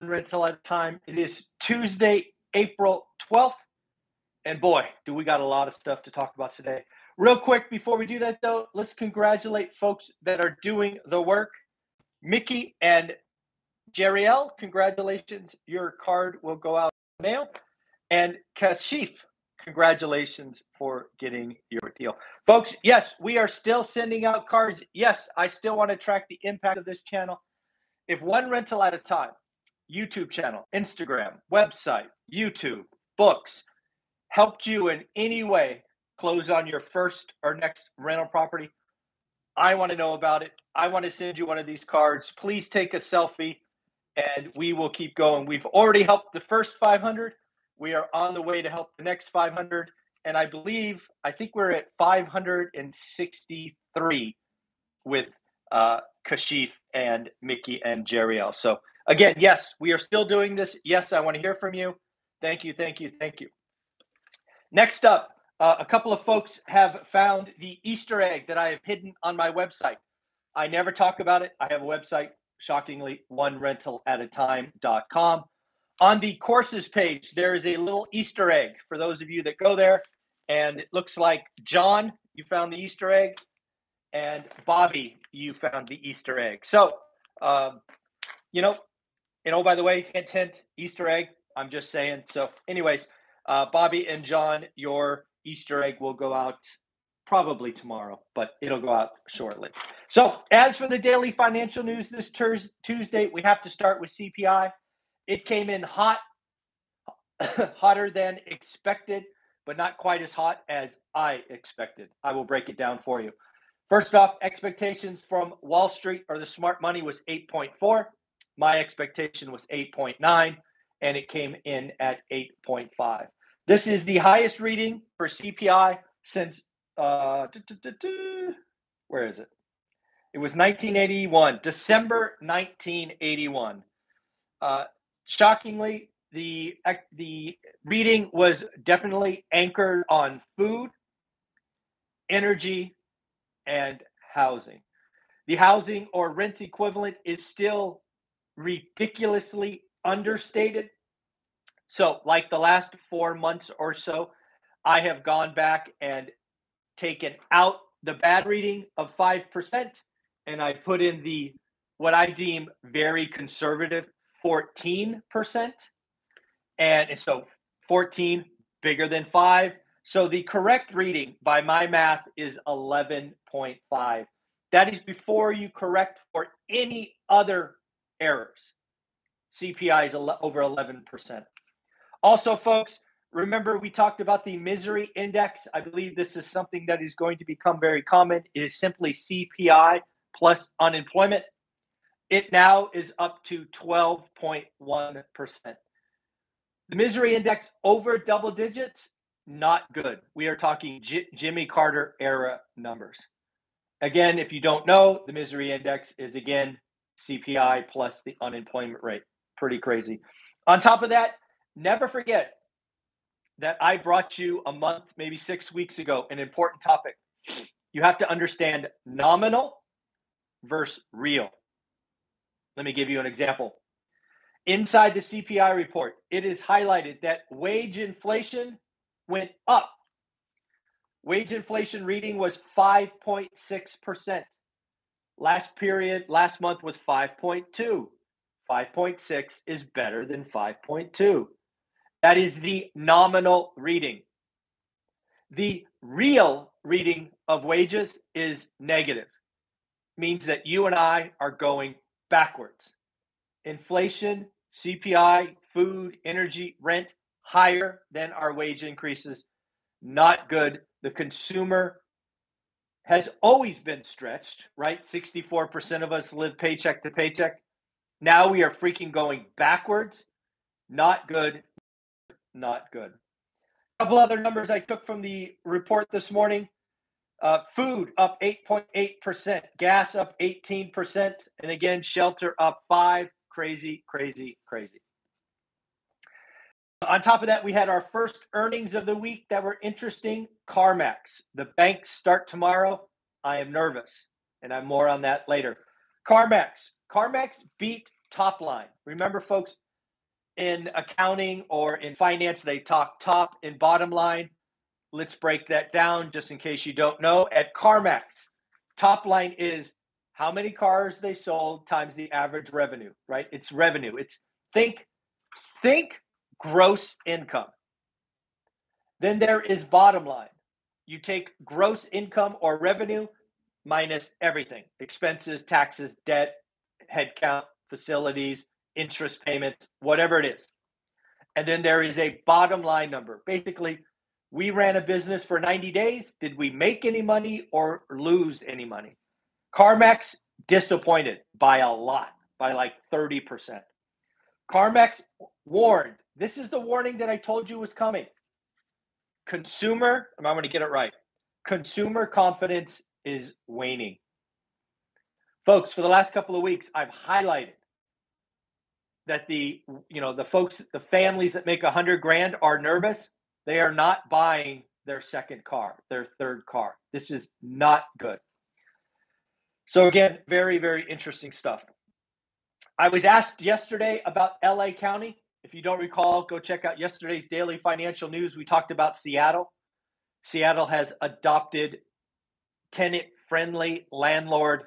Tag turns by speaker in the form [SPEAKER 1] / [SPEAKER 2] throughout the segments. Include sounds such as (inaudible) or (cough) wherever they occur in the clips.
[SPEAKER 1] rental at a time. It is Tuesday, April 12th. And boy, do we got a lot of stuff to talk about today. Real quick, before we do that, though, let's congratulate folks that are doing the work. Mickey and Jeriel, congratulations. Your card will go out mail. And Kashif, congratulations for getting your deal. Folks, yes, we are still sending out cards. Yes, I still want to track the impact of this channel. If one rental at a time, YouTube channel, Instagram, website, YouTube, books, helped you in any way close on your first or next rental property, I want to know about it. I want to send you one of these cards. Please take a selfie and we will keep going. We've already helped the first 500. We are on the way to help the next 500. And I believe, I think we're at 563 with uh, Kashif and Mickey and Jeriel. So, again, yes, we are still doing this. Yes, I want to hear from you. Thank you, thank you, thank you. Next up, uh, a couple of folks have found the Easter egg that I have hidden on my website. I never talk about it. I have a website, shockingly, one rental at a time.com. On the courses page, there is a little Easter egg for those of you that go there. And it looks like John, you found the Easter egg, and Bobby, you found the Easter egg. So, um, you know, and oh, by the way, hint, hint, Easter egg. I'm just saying. So, anyways, uh, Bobby and John, your Easter egg will go out probably tomorrow, but it'll go out shortly. So, as for the daily financial news this Tuesday, we have to start with CPI. It came in hot, (coughs) hotter than expected, but not quite as hot as I expected. I will break it down for you. First off, expectations from Wall Street or the smart money was 8.4. My expectation was 8.9, and it came in at 8.5. This is the highest reading for CPI since, uh, where is it? It was 1981, December 1981. Uh, shockingly, the the reading was definitely anchored on food, energy, and housing. The housing or rent equivalent is still ridiculously understated so, like the last four months or so, I have gone back and taken out the bad reading of 5%, and I put in the what I deem very conservative 14%. And so 14 bigger than 5. So the correct reading by my math is 11.5. That is before you correct for any other errors. CPI is over 11%. Also, folks, remember we talked about the misery index. I believe this is something that is going to become very common. It is simply CPI plus unemployment. It now is up to 12.1%. The misery index over double digits, not good. We are talking J- Jimmy Carter era numbers. Again, if you don't know, the misery index is again CPI plus the unemployment rate. Pretty crazy. On top of that, never forget that I brought you a month, maybe six weeks ago, an important topic. You have to understand nominal versus real. Let me give you an example. Inside the CPI report, it is highlighted that wage inflation went up. Wage inflation reading was 5.6%. Last period, last month was 5.2. 5.6 is better than 5.2. That is the nominal reading. The real reading of wages is negative, means that you and I are going backwards. Inflation, CPI, food, energy, rent higher than our wage increases. Not good. The consumer has always been stretched, right? 64% of us live paycheck to paycheck. Now we are freaking going backwards. Not good, not good. A couple other numbers I took from the report this morning. Uh, food up 8.8%, gas up 18%, and again, shelter up 5. Crazy, crazy, crazy. On top of that, we had our first earnings of the week that were interesting. CarMax. The banks start tomorrow. I am nervous, and I'm more on that later. CarMax. CarMax beat top line. Remember, folks, in accounting or in finance, they talk top and bottom line. Let's break that down just in case you don't know. At CarMax, top line is how many cars they sold times the average revenue, right? It's revenue. It's think think gross income. Then there is bottom line. You take gross income or revenue minus everything expenses, taxes, debt, headcount, facilities, interest payments, whatever it is. And then there is a bottom line number. Basically, we ran a business for 90 days. Did we make any money or lose any money? CarMax disappointed by a lot, by like 30%. CarMax warned this is the warning that I told you was coming. Consumer, I'm going to get it right. Consumer confidence is waning. Folks, for the last couple of weeks, I've highlighted that the you know the folks, the families that make a hundred grand are nervous. They are not buying their second car, their third car. This is not good. So again, very very interesting stuff. I was asked yesterday about LA County. If you don't recall, go check out yesterday's daily financial news. We talked about Seattle. Seattle has adopted tenant friendly, landlord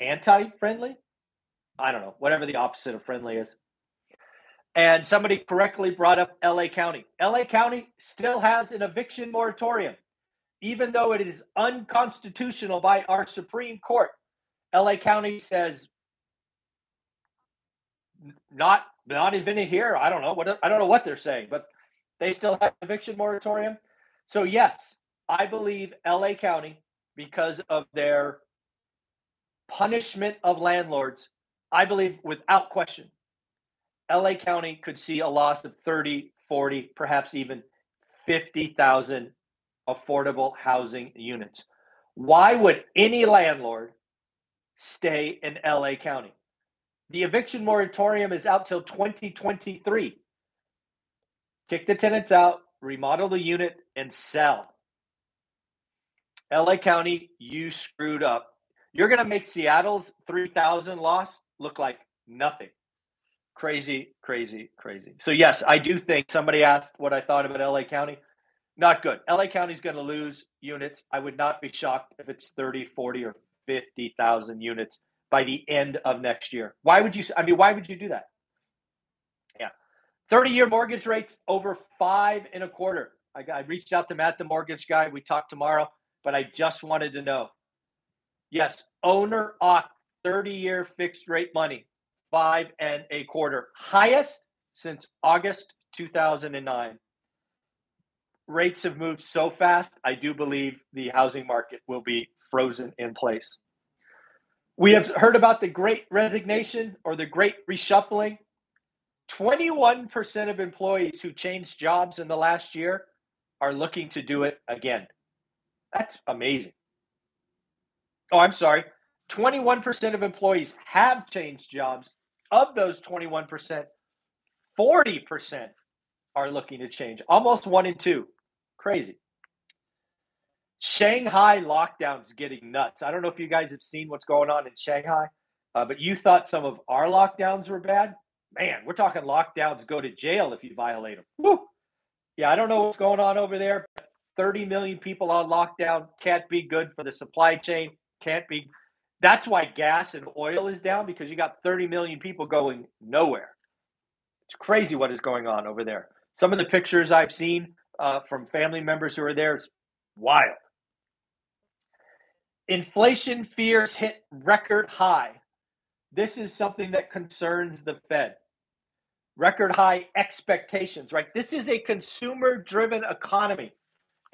[SPEAKER 1] anti friendly. I don't know, whatever the opposite of friendly is. And somebody correctly brought up LA County. LA County still has an eviction moratorium, even though it is unconstitutional by our Supreme Court. LA County says not not even here. I don't know what I don't know what they're saying, but they still have eviction moratorium. So yes, I believe LA County, because of their punishment of landlords, I believe without question, LA County could see a loss of 30, 40, perhaps even 50,000 affordable housing units. Why would any landlord stay in LA County? The eviction moratorium is out till 2023. Kick the tenants out, remodel the unit, and sell. LA County, you screwed up. You're going to make Seattle's 3,000 loss look like nothing. Crazy, crazy, crazy. So, yes, I do think somebody asked what I thought about LA County. Not good. LA County is going to lose units. I would not be shocked if it's 30, 40, or 50,000 units by the end of next year. Why would you? I mean, why would you do that? Yeah, thirty-year mortgage rates over five and a quarter. I, I reached out to Matt, the mortgage guy. We talk tomorrow, but I just wanted to know. Yes, owner OC thirty-year fixed rate money, five and a quarter, highest since August two thousand and nine. Rates have moved so fast. I do believe the housing market will be frozen in place. We have heard about the great resignation or the great reshuffling. 21% of employees who changed jobs in the last year are looking to do it again. That's amazing. Oh, I'm sorry. 21% of employees have changed jobs. Of those 21%, 40% are looking to change. Almost one in two. Crazy. Shanghai lockdowns getting nuts. I don't know if you guys have seen what's going on in Shanghai, uh, but you thought some of our lockdowns were bad. Man, we're talking lockdowns go to jail if you violate them. Woo! Yeah, I don't know what's going on over there. 30 million people on lockdown can't be good for the supply chain. Can't be. That's why gas and oil is down because you got 30 million people going nowhere. It's crazy what is going on over there. Some of the pictures I've seen uh, from family members who are there is wild. Inflation fears hit record high. This is something that concerns the Fed. Record high expectations, right? This is a consumer driven economy.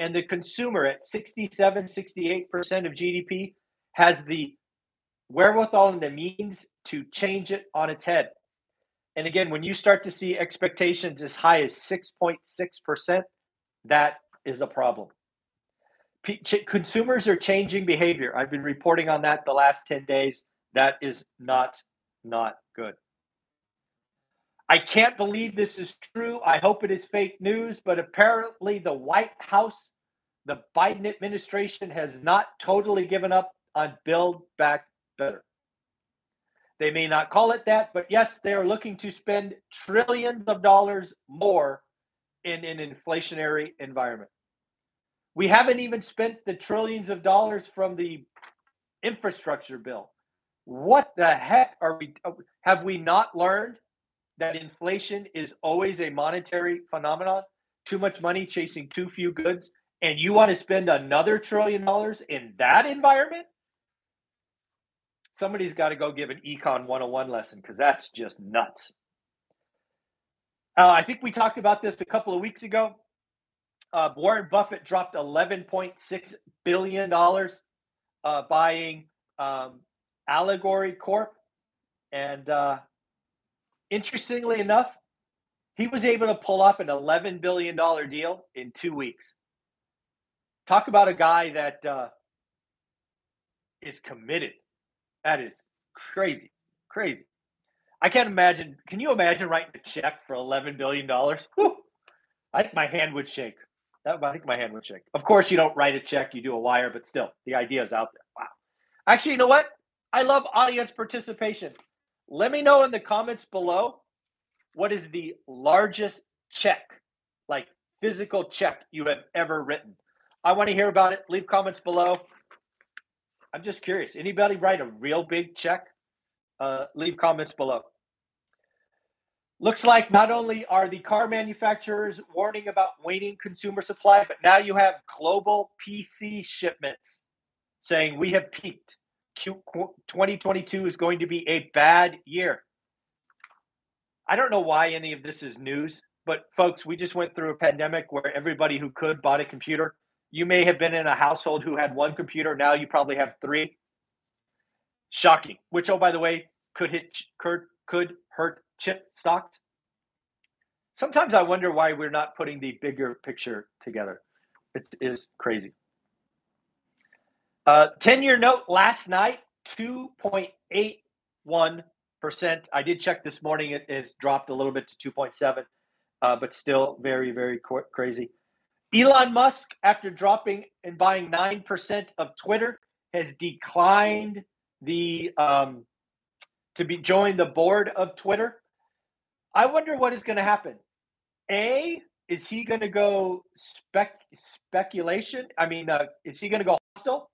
[SPEAKER 1] And the consumer at 67, 68% of GDP has the wherewithal and the means to change it on its head. And again, when you start to see expectations as high as 6.6%, that is a problem consumers are changing behavior. I've been reporting on that the last 10 days. That is not not good. I can't believe this is true. I hope it is fake news, but apparently the White House, the Biden administration has not totally given up on build back better. They may not call it that, but yes, they are looking to spend trillions of dollars more in an inflationary environment. We haven't even spent the trillions of dollars from the infrastructure bill. What the heck are we have we not learned that inflation is always a monetary phenomenon? Too much money chasing too few goods and you want to spend another trillion dollars in that environment? Somebody's got to go give an econ 101 lesson because that's just nuts. Uh, I think we talked about this a couple of weeks ago. Uh, Warren Buffett dropped $11.6 billion uh, buying um, Alleghany Corp. And uh, interestingly enough, he was able to pull off an $11 billion deal in two weeks. Talk about a guy that uh, is committed. That is crazy, crazy. I can't imagine. Can you imagine writing a check for $11 billion? Whew, I think my hand would shake. That, I think my hand would shake. Of course, you don't write a check, you do a wire, but still, the idea is out there. Wow. Actually, you know what? I love audience participation. Let me know in the comments below what is the largest check, like physical check, you have ever written. I want to hear about it. Leave comments below. I'm just curious. Anybody write a real big check? Uh, leave comments below. Looks like not only are the car manufacturers warning about waning consumer supply, but now you have global PC shipments saying we have peaked. Q- 2022 is going to be a bad year. I don't know why any of this is news, but folks, we just went through a pandemic where everybody who could bought a computer. You may have been in a household who had one computer. Now you probably have three. Shocking. Which, oh, by the way, could hit could could hurt chip stocks. Sometimes I wonder why we're not putting the bigger picture together. It is crazy. Uh, 10 year note last night, 2.81%. I did check this morning, it has dropped a little bit to 2.7, uh, but still very, very crazy. Elon Musk, after dropping and buying 9% of Twitter, has declined the um, to be join the board of Twitter. I wonder what is going to happen. A, is he going to go spec speculation? I mean, uh, is he going to go hostile?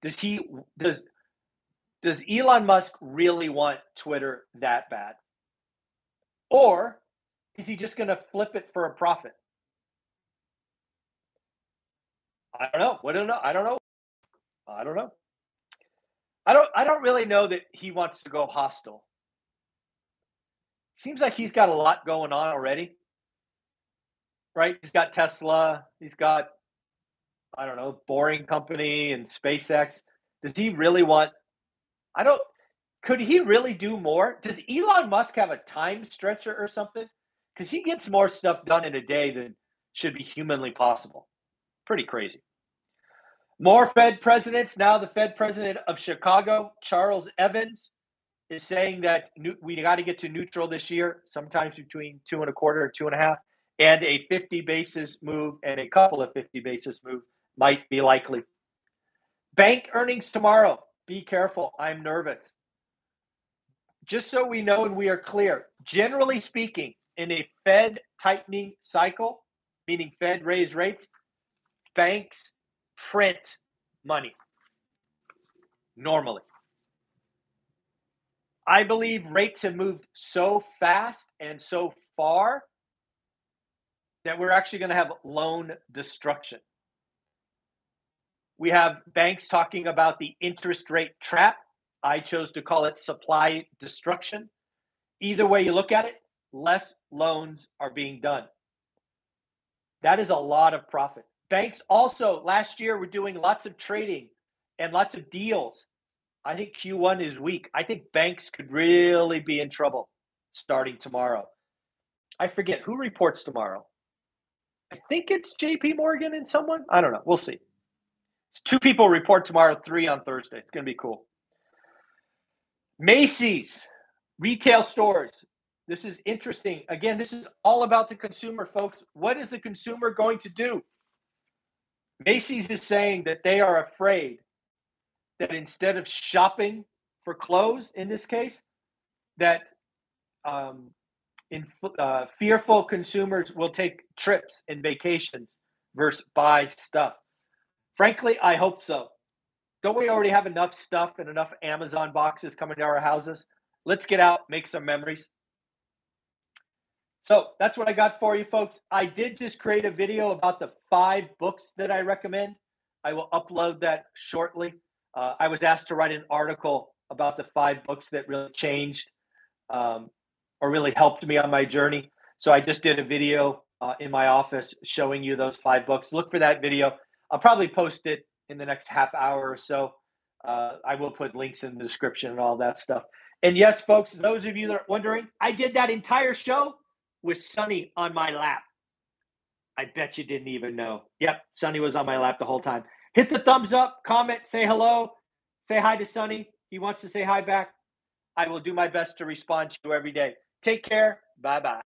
[SPEAKER 1] Does he does does Elon Musk really want Twitter that bad? Or is he just going to flip it for a profit? I don't know. What do know? I don't know. I don't know. I don't I don't really know that he wants to go hostile. Seems like he's got a lot going on already. Right? He's got Tesla, he's got I don't know, Boring Company and SpaceX. Does he really want I don't could he really do more? Does Elon Musk have a time stretcher or something? Because he gets more stuff done in a day than should be humanly possible. Pretty crazy. More Fed presidents. Now, the Fed president of Chicago, Charles Evans, is saying that we got to get to neutral this year, sometimes between two and a quarter or two and a half, and a 50 basis move and a couple of 50 basis move might be likely. Bank earnings tomorrow. Be careful. I'm nervous. Just so we know and we are clear, generally speaking, in a Fed tightening cycle, meaning Fed raise rates, banks print money normally. I believe rates have moved so fast and so far that we're actually going to have loan destruction. We have banks talking about the interest rate trap. I chose to call it supply destruction. Either way you look at it, less loans are being done. That is a lot of profit. Banks also last year were doing lots of trading and lots of deals. I think Q1 is weak. I think banks could really be in trouble starting tomorrow. I forget who reports tomorrow. I think it's JP Morgan and someone. I don't know. We'll see. It's two people report tomorrow, three on Thursday. It's going to be cool. Macy's, retail stores. This is interesting. Again, this is all about the consumer, folks. What is the consumer going to do? Macy's is saying that they are afraid that instead of shopping for clothes in this case, that um, in, uh, fearful consumers will take trips and vacations versus buy stuff. Frankly, I hope so. Don't we already have enough stuff and enough Amazon boxes coming to our houses? Let's get out, make some memories. So that's what I got for you, folks. I did just create a video about the five books that I recommend. I will upload that shortly. Uh, I was asked to write an article about the five books that really changed um, or really helped me on my journey. So I just did a video uh, in my office showing you those five books. Look for that video. I'll probably post it in the next half hour or so. Uh, I will put links in the description and all that stuff. And yes, folks, those of you that are wondering, I did that entire show with Sunny on my lap. I bet you didn't even know. Yep, Sunny was on my lap the whole time. Hit the thumbs up, comment, say hello, say hi to Sunny. He wants to say hi back. I will do my best to respond to you every day. Take care. Bye bye.